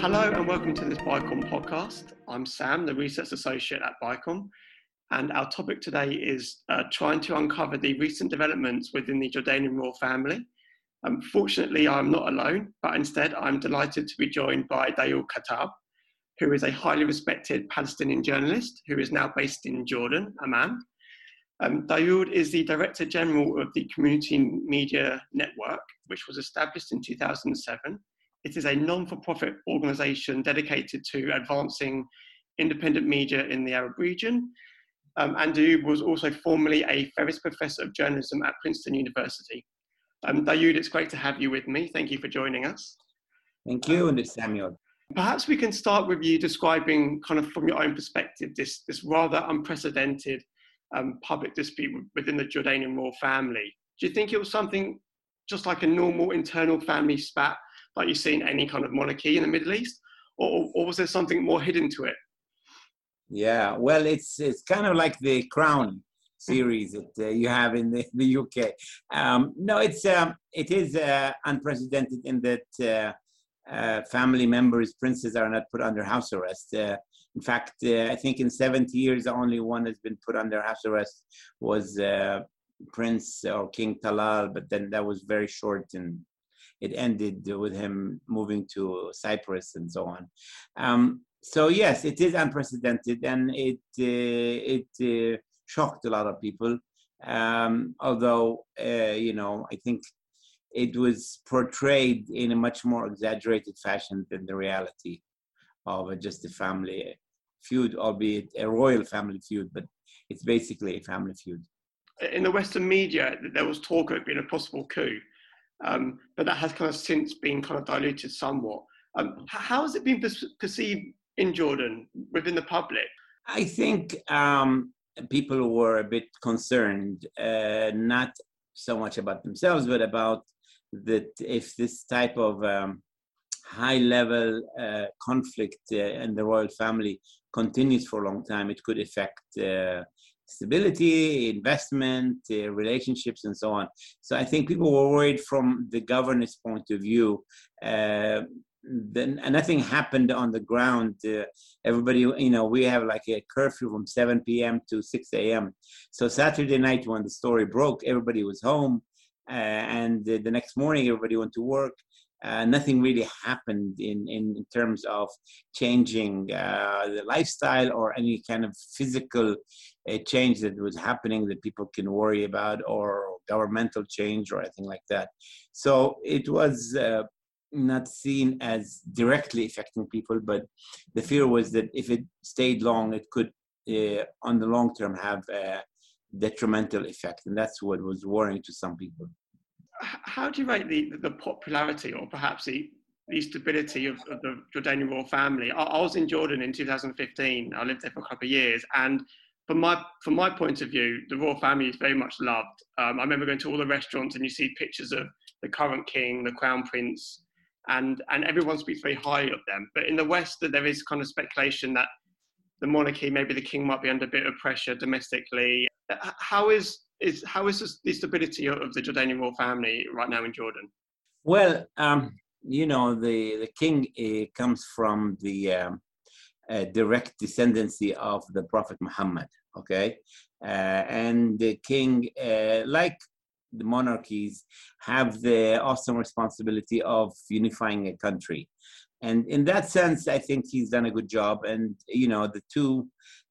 hello and welcome to this BICOM podcast. I'm Sam, the Research Associate at BICOM, and our topic today is uh, trying to uncover the recent developments within the Jordanian royal family. Um, fortunately, I'm not alone, but instead I'm delighted to be joined by Daoud Kuttab, who is a highly respected Palestinian journalist who is now based in Jordan, Amman. Um, Dayoud is the Director General of the Community Media Network, which was established in 2007 it is a non-for-profit organisation dedicated to advancing independent media in the Arab region. Um, was also formerly a Ferris Professor of Journalism at Princeton University. Um, Daoud, it's great to have you with me. Thank you for joining us. Thank you, and it's Samuel. Perhaps we can start with you describing, kind of from your own perspective, this, this rather unprecedented um, public dispute within the Jordanian royal family. Do you think it was something just like a normal internal family spat like you see in any kind of monarchy in the Middle East, or, or was there something more hidden to it? Yeah, well, it's it's kind of like the Crown series that uh, you have in the, the UK. Um, no, it's um, it is uh, unprecedented in that uh, uh family members, princes, are not put under house arrest. Uh, in fact, uh, I think in 70 years, the only one that's been put under house arrest was Prince or King Talal, but then that was very short and it ended with him moving to Cyprus and so on. Um, so yes, it is unprecedented, and it uh, it uh, shocked a lot of people. Um, although uh, you know, I think it was portrayed in a much more exaggerated fashion than the reality of just a family feud, albeit a royal family feud, but it's basically a family feud. In the Western media, there was talk of it being a possible coup. Um, but that has kind of since been kind of diluted somewhat. Um, how has it been perceived in Jordan within the public? I think um, people were a bit concerned, uh, not so much about themselves, but about that if this type of um, high level uh, conflict uh, in the royal family continues for a long time, it could affect uh, stability, investment, uh, relationships, and so on. So I think people were worried from the governance point of view. Uh, then nothing happened on the ground. Uh, everybody, you know, we have like a curfew from 7 p.m. to 6 a.m. So Saturday night, when the story broke, everybody was home, uh, and the next morning, everybody went to work uh, nothing really happened in, in, in terms of changing uh, the lifestyle or any kind of physical uh, change that was happening that people can worry about or governmental change or anything like that. So it was uh, not seen as directly affecting people, but the fear was that if it stayed long, it could, uh, on the long term, have a detrimental effect. And that's what was worrying to some people how do you rate the, the popularity or perhaps the, the stability of, of the Jordanian royal family? I, I, was in Jordan in 2015. I lived there for a couple of years, and from my from my point of view, the royal family is very much loved. Um, I remember going to all the restaurants, and you see pictures of the current king, the crown prince, and and everyone speaks very highly of them. But in the West, there is kind of speculation that the monarchy, maybe the king, might be under a bit of pressure domestically. How is is how is the stability of the Jordanian royal family right now in Jordan? Well, um, you know, the the king uh, comes from the um, uh, direct descendancy of the Prophet Muhammad. Okay, uh, and the king, uh, like the monarchies, have the awesome responsibility of unifying a country. And in that sense, I think he's done a good job. And you know, the two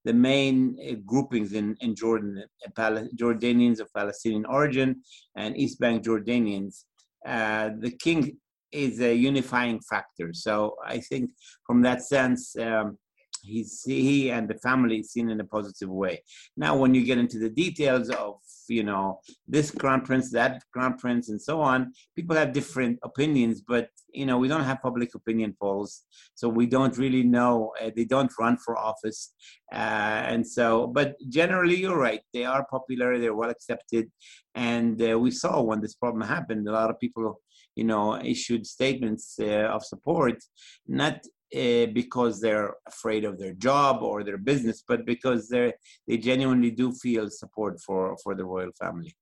the main uh, groupings in, in Jordan, uh, Jordanians of Palestinian origin and East Bank Jordanians, uh, the king is a unifying factor. So I think from that sense, um, he's he and the family is seen in a positive way. Now, when you get into the details of you know this crown prince, that crown prince, and so on, people have different opinions. But you know we don't have public opinion polls, so we don't really know. Uh, they don't run for office, uh, and so. But generally, you're right. They are popular. They're well accepted, and uh, we saw when this problem happened, a lot of people you know, issued statements uh, of support, not uh, because they're afraid of their job or their business, but because they they genuinely do feel support for for the royal family.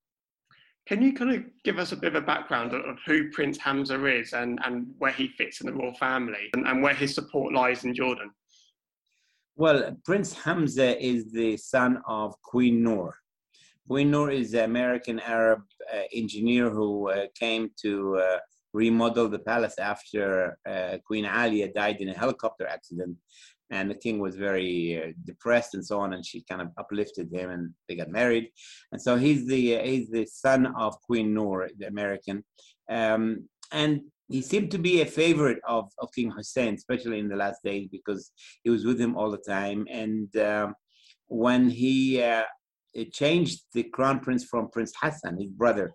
Can you kind of give us a bit of a background of who Prince Hamza is and, and where he fits in the royal family and, and where his support lies in Jordan? Well, Prince Hamza is the son of Queen Noor. Queen Noor is an American Arab uh, engineer who uh, came to uh, remodel the palace after uh, Queen Alia died in a helicopter accident. And the king was very uh, depressed and so on, and she kind of uplifted him, and they got married. And so he's the uh, he's the son of Queen Noor, the American, um, and he seemed to be a favorite of, of King Hussein, especially in the last days, because he was with him all the time. And um, when he uh, changed the crown prince from Prince Hassan, his brother,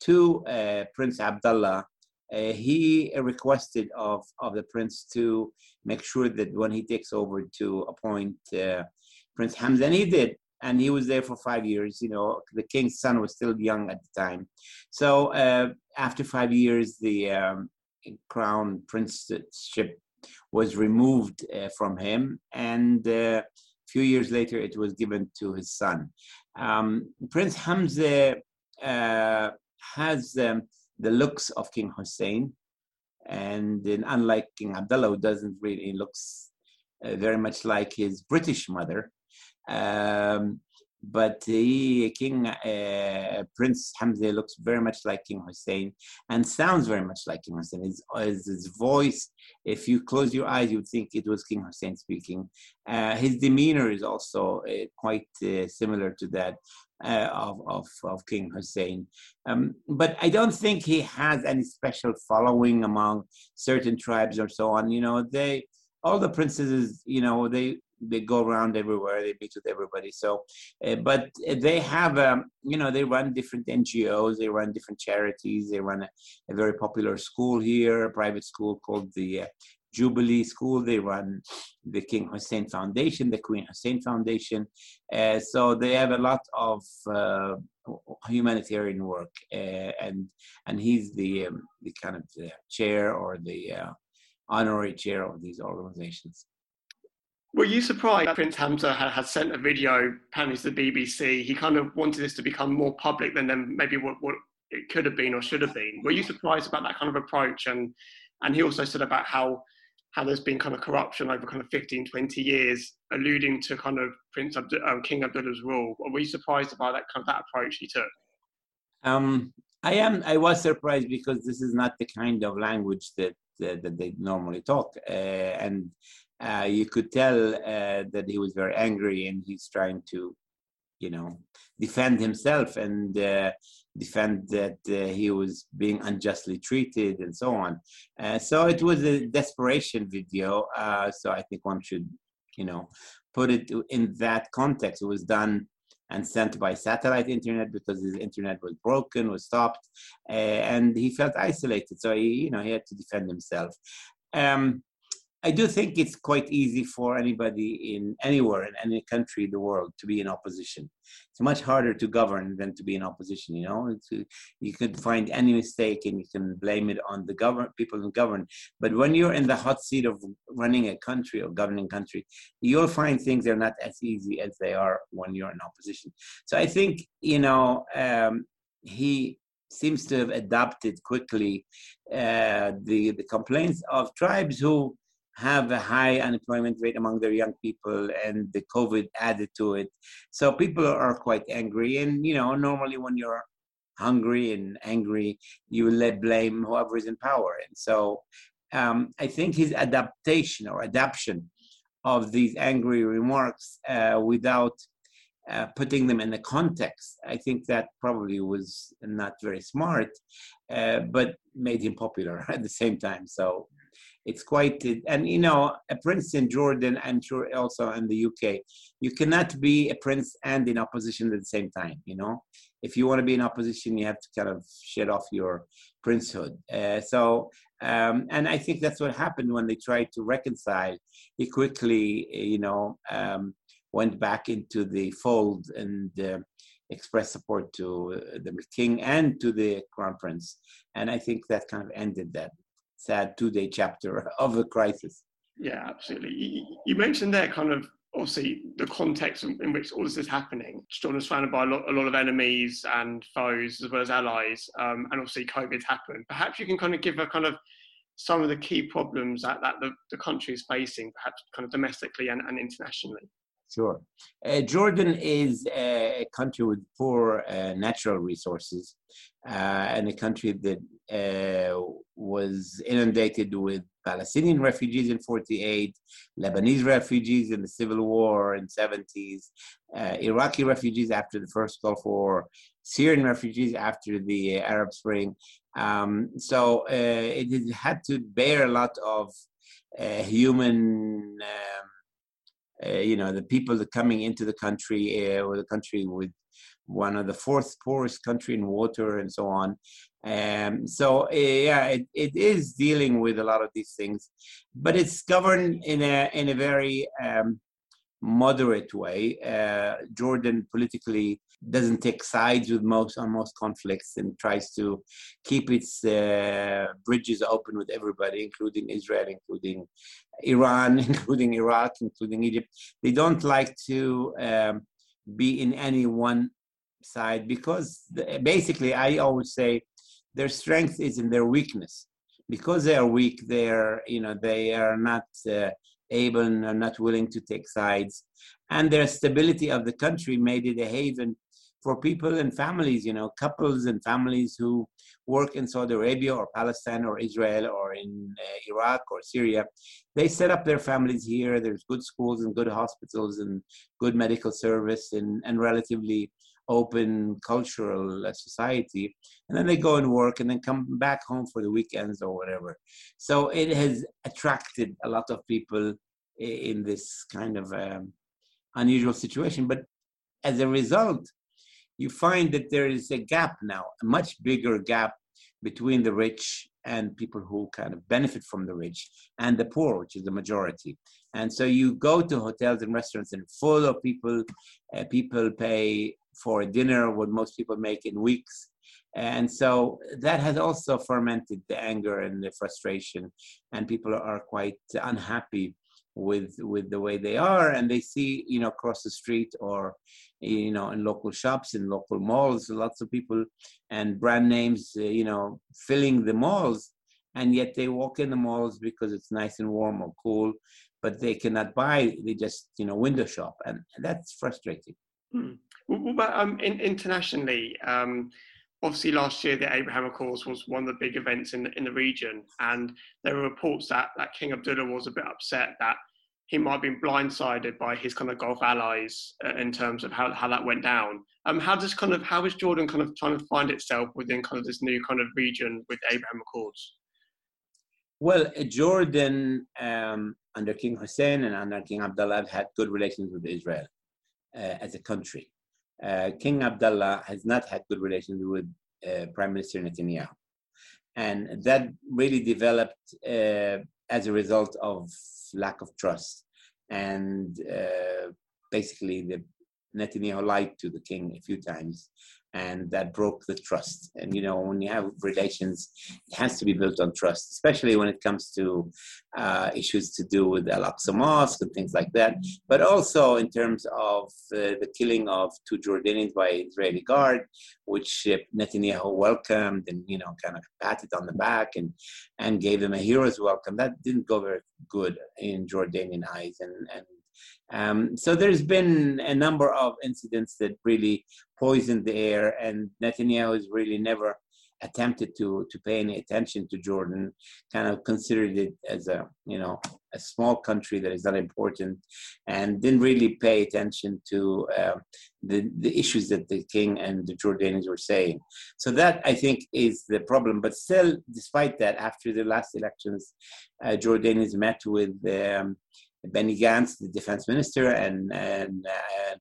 to uh, Prince Abdullah, uh, he requested of, of the prince to make sure that when he takes over to appoint uh, Prince Hamza, and he did, and he was there for five years. You know, the king's son was still young at the time. So uh, after five years, the um, crown princeship was removed uh, from him, and uh, a few years later, it was given to his son. Um, Prince Hamza uh, has um, the looks of King Hussein, and unlike King Abdullah, who doesn't really looks uh, very much like his British mother. Um, but he, King uh, Prince Hamza looks very much like King Hussein and sounds very much like King Hussein. His, his, voice, if you close your eyes, you would think it was King Hussein speaking. Uh, his demeanor is also uh, quite uh, similar to that. Uh, of, of, of King Hussein. Um, but I don't think he has any special following among certain tribes or so on. You know, they, all the princesses, you know, they they go around everywhere they meet with everybody so uh, but they have um, you know they run different ngos they run different charities they run a, a very popular school here a private school called the uh, Jubilee School. They run the King Hussein Foundation, the Queen Hussein Foundation. Uh, so they have a lot of uh, humanitarian work, uh, and and he's the um, the kind of the chair or the uh, honorary chair of these organizations. Were you surprised that Prince Hamza had, sent a video, apparently to the BBC? He kind of wanted this to become more public than, than maybe what, what it could have been or should have been. Were you surprised about that kind of approach? And and he also said about how how there's been kind of corruption over kind of 15, 20 years, alluding to kind of Prince Abd- um, King Abdullah's rule. Were you surprised about that kind of that approach he took? Um, I am. I was surprised because this is not the kind of language that that, that they normally talk, uh, and uh, you could tell uh, that he was very angry and he's trying to, you know, defend himself and uh, defend that uh, he was being unjustly treated and so on. Uh, so it was a desperation video. Uh, so I think one should, you know, put it in that context. It was done and sent by satellite internet because his internet was broken, was stopped, and he felt isolated. So he, you know, he had to defend himself. Um, I do think it's quite easy for anybody in anywhere in any country in the world to be in opposition. It's much harder to govern than to be in opposition. You know, it's, you could find any mistake and you can blame it on the govern people who govern. But when you're in the hot seat of running a country or governing country, you'll find things are not as easy as they are when you're in opposition. So I think you know um, he seems to have adapted quickly uh, the the complaints of tribes who have a high unemployment rate among their young people and the covid added to it. So people are quite angry. And you know normally when you're hungry and angry you let blame whoever is in power. And so um, i think his adaptation or adaptation of these angry remarks uh, without uh, putting them in the context i think that probably was not very smart uh, but made him popular at the same time. So it's quite and you know a prince in jordan i'm sure also in the uk you cannot be a prince and in opposition at the same time you know? If you want to be in opposition you have to kind of shed off your princehood uh, so um, and i think that's what happened when they tried to reconcile. He quickly you know um, went back into the fold and uh, expressed support to the king and to the crown prince. And i think that kind of ended that sad two day chapter of the crisis. Yeah, absolutely. You, mentioned there kind of obviously the context in, which all this is happening. Jordan is surrounded by a lot, a lot, of enemies and foes as well as allies, um, and obviously COVID's happened. Perhaps you can kind of give a kind of some of the key problems that, that the, the country is facing, perhaps kind of domestically and, and internationally. Sure. Uh, Jordan is a country with poor uh, natural resources uh, and a country that uh, was inundated with Palestinian refugees in 48, Lebanese refugees in the civil war in 70s, uh, Iraqi refugees after the first Gulf War, Syrian refugees after the Arab Spring. Um, so uh, it had to bear a lot of human um, uh, you know, the people that coming into the country, uh, or the country with one of the fourth poorest country in water and so on. Um, so uh, yeah, it, it is dealing with a lot of these things, but it's governed in a in a very um, moderate way. Uh, Jordan politically doesn't take sides with most on most conflicts and tries to keep its uh, bridges open with everybody, including Israel, including Iran, including Iraq, including Egypt. They don't like to um, be in any one side because basically, I always say their strength is in their weakness. Because they are weak, they are you know they are not. Uh, able and are not willing to take sides. And their stability of the country made it a haven for people and families, you know, couples and families who work in Saudi Arabia or Palestine or Israel or in uh, Iraq or Syria. They set up their families here. There's good schools and good hospitals and good medical service and, and relatively open cultural uh, society and then they go and work and then come back home for the weekends or whatever so it has attracted a lot of people in this kind of um, unusual situation but as a result you find that there is a gap now a much bigger gap between the rich and people who kind of benefit from the rich and the poor, which is the majority. And so you go to hotels and restaurants and full of people. Uh, people pay for a dinner what most people make in weeks. And so that has also fermented the anger and the frustration, and people are quite unhappy with with the way they are and they see you know across the street or you know in local shops in local malls lots of people and brand names uh, you know filling the malls and yet they walk in the malls because it's nice and warm or cool but they cannot buy they just you know window shop and that's frustrating hmm. Um, in, internationally? Um, obviously, last year the Abraham Accords was one of the big events in in the region, and there were reports that, that King Abdullah was a bit upset that he might have been blindsided by his kind of Gulf allies uh, in terms of how, how that went down. Um, how does kind of how is Jordan kind of trying to find itself within kind of this new kind of region with Abraham Accords? Well, Jordan um, under King Hussein and under King Abdullah had good relations with Israel uh, as a country uh, King Abdullah has not had good relations with uh, Prime Minister Netanyahu. And that really developed uh, as a result of lack of trust. And uh, basically, the Netanyahu lied to the king a few times and that broke the trust. And you know, when you have relations, it has to be built on trust, especially when it comes to uh, issues to do with Al Aqsa Mosque and things like that. But also in terms of uh, the killing of two Jordanians by Israeli guard, which Netanyahu welcomed and you know kind of patted on the back and and gave them a hero's welcome. That didn't go very good in Jordanian eyes, and and um, so there's been a number of incidents that really poisoned the air, and Netanyahu has really never attempted to to pay any attention to Jordan. Kind of considered it as a you know a small country that is not important, and didn't really pay attention to uh, the the issues that the king and the Jordanians were saying. So that I think is the problem. But still, despite that, after the last elections, uh, Jordanians met with. Um, Benny Gantz, the defense minister, and, and, and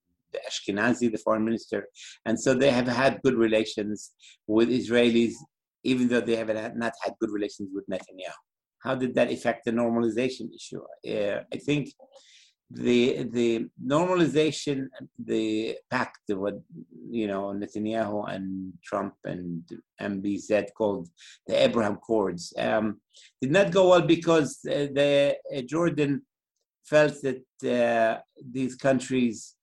Ashkenazi, the foreign minister. And so they have had good relations with Israelis, even though they have not had good relations with Netanyahu. How did that affect the normalization issue? Uh, I think the the normalization, the pact, what you know Netanyahu and Trump and MBZ called the Abraham Accords, um, did not go well because the, the uh, Jordan felt that uh, these countries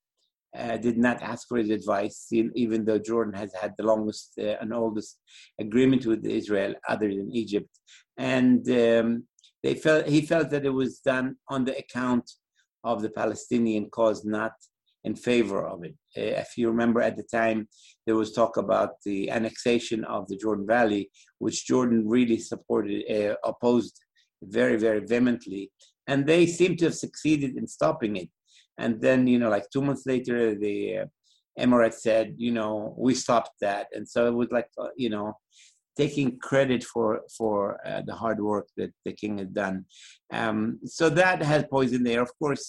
uh, did not ask for his advice, even though Jordan has had the longest uh, and oldest agreement with Israel, other than Egypt. And um, they felt he felt that it was done on the account of the Palestinian cause, not in favor of it. Uh, if you remember at the time, there was talk about the annexation of the Jordan Valley, which Jordan really supported, uh, opposed very, very vehemently. And they seem to have succeeded in stopping it. And then, you know, like two months later, the uh, Emirates said, you know, we stopped that. And so it was like, uh, you know, taking credit for for uh, the hard work that the king had done. Um, so that has poison there. Of course,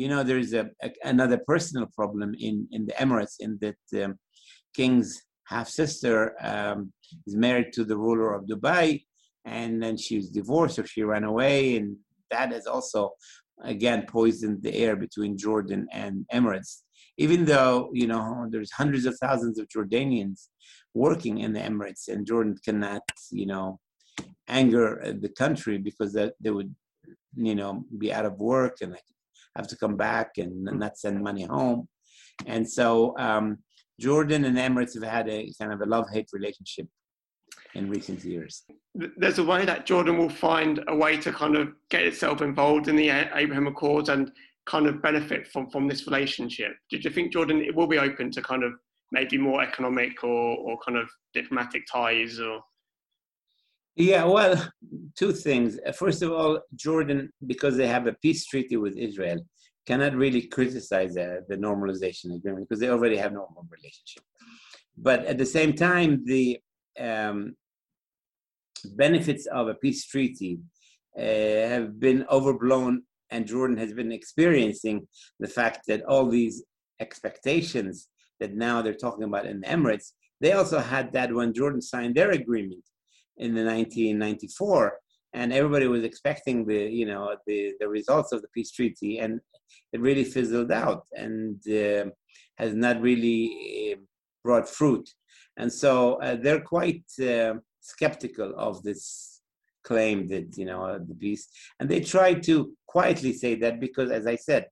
you know, there's a, a, another personal problem in in the Emirates in that um, king's half sister um, is married to the ruler of Dubai, and then she was divorced or she ran away, and that has also again poisoned the air between Jordan and Emirates. Even though you know there's hundreds of thousands of Jordanians working in the Emirates, and Jordan cannot you know anger the country because that they would you know be out of work and have to come back and not send money home. And so um, Jordan and Emirates have had a kind of a love-hate relationship in recent years. There's a way that Jordan will find a way to kind of get itself involved in the Abraham Accords and kind of benefit from, from this relationship. Did you think Jordan it will be open to kind of maybe more economic or, or kind of diplomatic ties or? Yeah, well, two things. First of all, Jordan, because they have a peace treaty with Israel, cannot really criticize the, the normalization agreement because they already have normal relationship. But at the same time, the um, benefits of a peace treaty uh, have been overblown, and Jordan has been experiencing the fact that all these expectations that now they're talking about in the Emirates, they also had that when Jordan signed their agreement in the 1994 and everybody was expecting the you know the the results of the peace treaty and it really fizzled out and uh, has not really uh, brought fruit and so uh, they're quite uh, skeptical of this claim that you know uh, the peace, and they try to quietly say that because, as I said,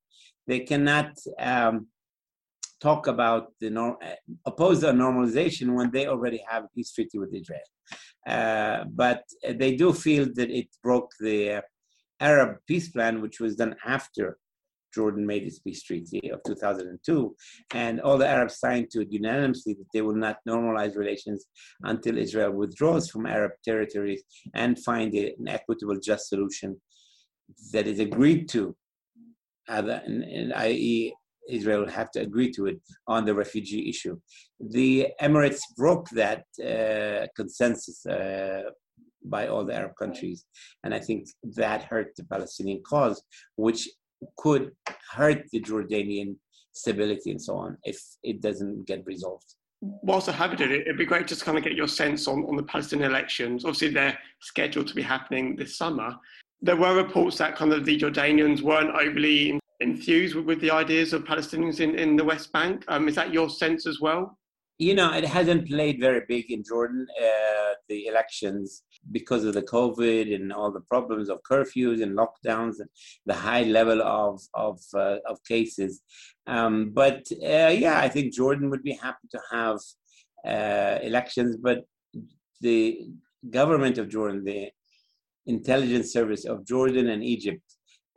they cannot um, talk about the norm, uh, oppose the normalization when they already have a peace treaty with Israel. Uh, but they do feel that it broke the Arab peace plan, which was done after Jordan made its peace treaty of 2002, and all the Arabs signed to it unanimously that they will not normalize relations until Israel withdraws from Arab territories and find an equitable, just solution that is agreed to, and i.e., Israel will have to agree to it on the refugee issue. The Emirates broke that uh, consensus uh, by all the Arab countries, and I think that hurt the Palestinian cause, which could hurt the Jordanian stability and so on if it doesn't get resolved. Whilst I have it, it'd be great just to kind of get your sense on, on the Palestinian elections. Obviously, they're scheduled to be happening this summer. There were reports that kind of the Jordanians weren't overly enthused with, with the ideas of Palestinians in, in the West Bank. Um, is that your sense as well? You know, it hasn't played very big in Jordan, uh, the elections, because of the COVID and all the problems of curfews and lockdowns and the high level of, of, uh, of cases. Um, but uh, yeah, I think Jordan would be happy to have uh, elections, but the government of Jordan, the intelligence service of Jordan and Egypt,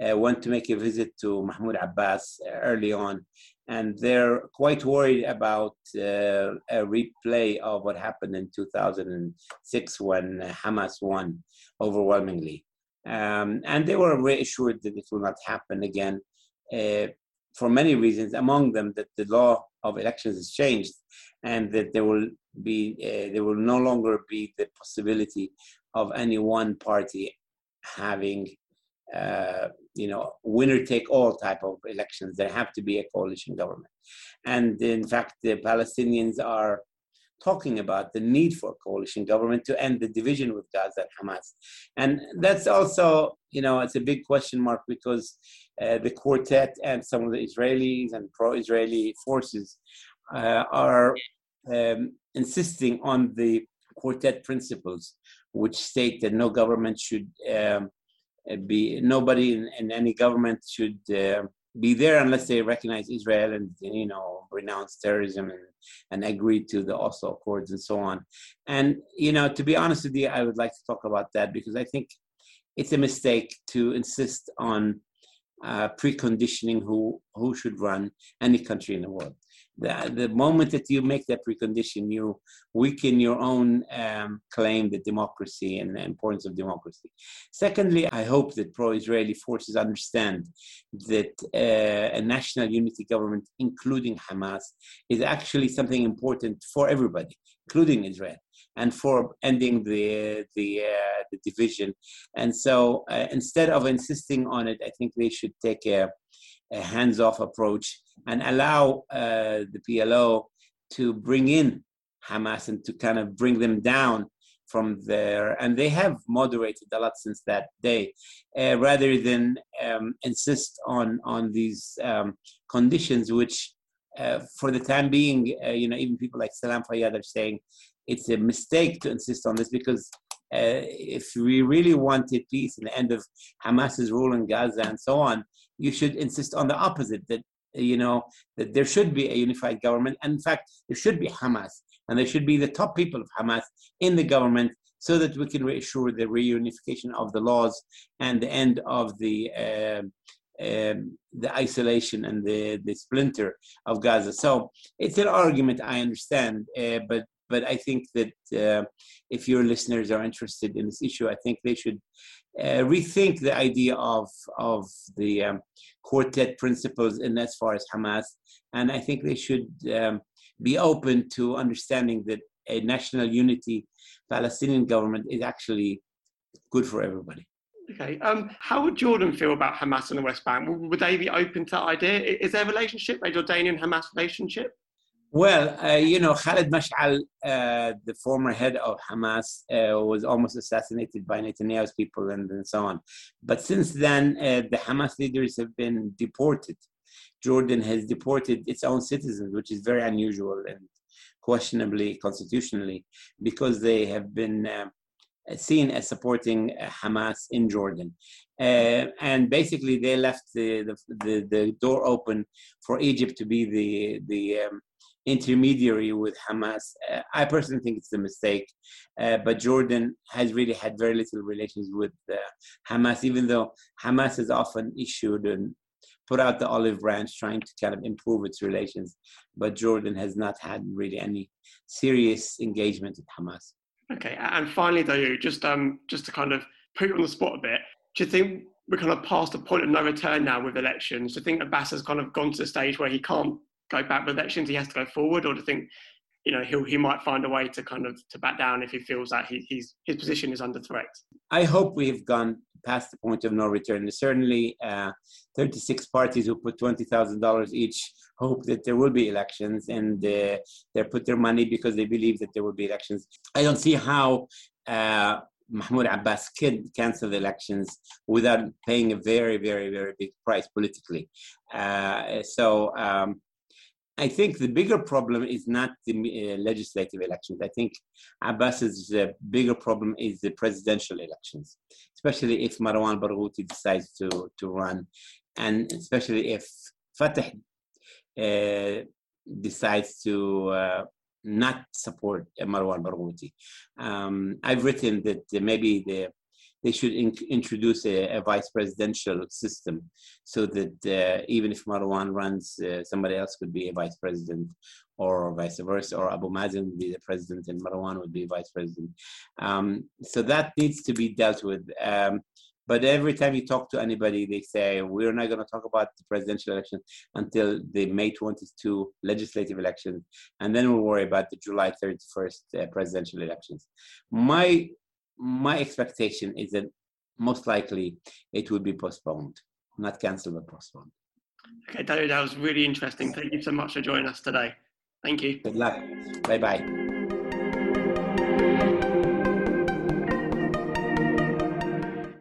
uh, went to make a visit to Mahmoud Abbas early on and they're quite worried about uh, a replay of what happened in 2006 when Hamas won overwhelmingly. Um, and they were reassured that it will not happen again uh, for many reasons, among them that the law of elections has changed and that there will be uh, there will no longer be the possibility of any one party having uh, you know, winner take all type of elections. There have to be a coalition government. And in fact, the Palestinians are talking about the need for a coalition government to end the division with Gaza and Hamas. And that's also, you know, it's a big question mark because uh, the quartet and some of the Israelis and pro-Israeli forces uh, are um, insisting on the quartet principles, which state that no government should um, be nobody in, in any government should uh, be there unless they recognize Israel and you know renounce terrorism and, and agree to the Oslo Accords and so on. And you know, to be honest with you, I would like to talk about that because I think it's a mistake to insist on uh, preconditioning who who should run any country in the world the, the moment that you make that precondition, you weaken your own um, claim to democracy and the importance of democracy. Secondly, I hope that pro Israeli forces understand that uh, a national unity government, including Hamas, is actually something important for everybody, including Israel. And for ending the the, uh, the division, and so uh, instead of insisting on it, I think they should take a a hands-off approach and allow uh, the PLO to bring in Hamas and to kind of bring them down from there. And they have moderated a lot since that day, uh, rather than um, insist on on these um, conditions, which uh, for the time being, uh, you know, even people like Salam Fayyad are saying it's a mistake to insist on this because uh, if we really wanted peace and the end of Hamas's rule in Gaza and so on, you should insist on the opposite that you know that there should be a unified government and in fact there should be hamas and there should be the top people of hamas in the government so that we can reassure the reunification of the laws and the end of the uh, um, the isolation and the, the splinter of Gaza. So it's an argument I understand, uh, but but I think that uh, if your listeners are interested in this issue, I think they should uh, rethink the idea of of the um, quartet principles in as far as Hamas, and I think they should um, be open to understanding that a national unity Palestinian government is actually good for everybody. Okay. Um, how would Jordan feel about Hamas in the West Bank? Would they be open to that idea? Is there a relationship, a Jordanian Hamas relationship? Well, uh, you know, Khalid Mash'al, uh, the former head of Hamas, uh, was almost assassinated by Netanyahu's people and, and so on. But since then, uh, the Hamas leaders have been deported. Jordan has deported its own citizens, which is very unusual and questionably constitutionally, because they have been uh, seen as supporting uh, Hamas in Jordan. and basically, they left the, the, the, the, door open for Egypt to be the, the um, intermediary with Hamas. Uh, I personally think it's a mistake, uh, but Jordan has really had very little relations with uh, Hamas, even though Hamas has often issued and put out the olive branch trying to kind of improve its relations, but Jordan has not had really any serious engagement with Hamas. Okay, and finally, though, just um, just to kind of put you on the spot a bit, do you think we're kind of past the point of no return now with elections? Do you think Abbas has kind of gone to the stage where he can't go back with elections? He has to go forward, or you think you know he he might find a way to kind of to back down if he feels that he, he's his position is under threat? I hope we've gone past the point of no return. Certainly, uh, 36 parties who put twenty thousand dollars each hope that there will be elections, and uh, they put their money because they believe that there will be elections. I don't see how. Uh, Mahmoud Abbas can cancel the elections without paying a very, very, very big price politically. Uh, so um, I think the bigger problem is not the uh, legislative elections. I think Abbas's uh, bigger problem is the presidential elections, especially if Marwan Barghouti decides to, to run, and especially if Fatah uh, decides to uh, not support Marwan Barghouti. Um, I've written that maybe the they should in- introduce a, a, vice presidential system so that uh, even if Marwan runs, uh, somebody else could be a vice president or vice versa, or Abu Mazen would be the president and Marwan would be vice president. Um, so that needs to be dealt with. Um, but every time you talk to anybody, they say, we're not going to talk about the presidential election until the May 22 legislative elections, and then we'll worry about the July 31st uh, presidential elections. My my expectation is that most likely it will be postponed, not cancelled, but postponed. Okay, David, that was really interesting. Thank you so much for joining us today. Thank you. Good luck. Bye bye.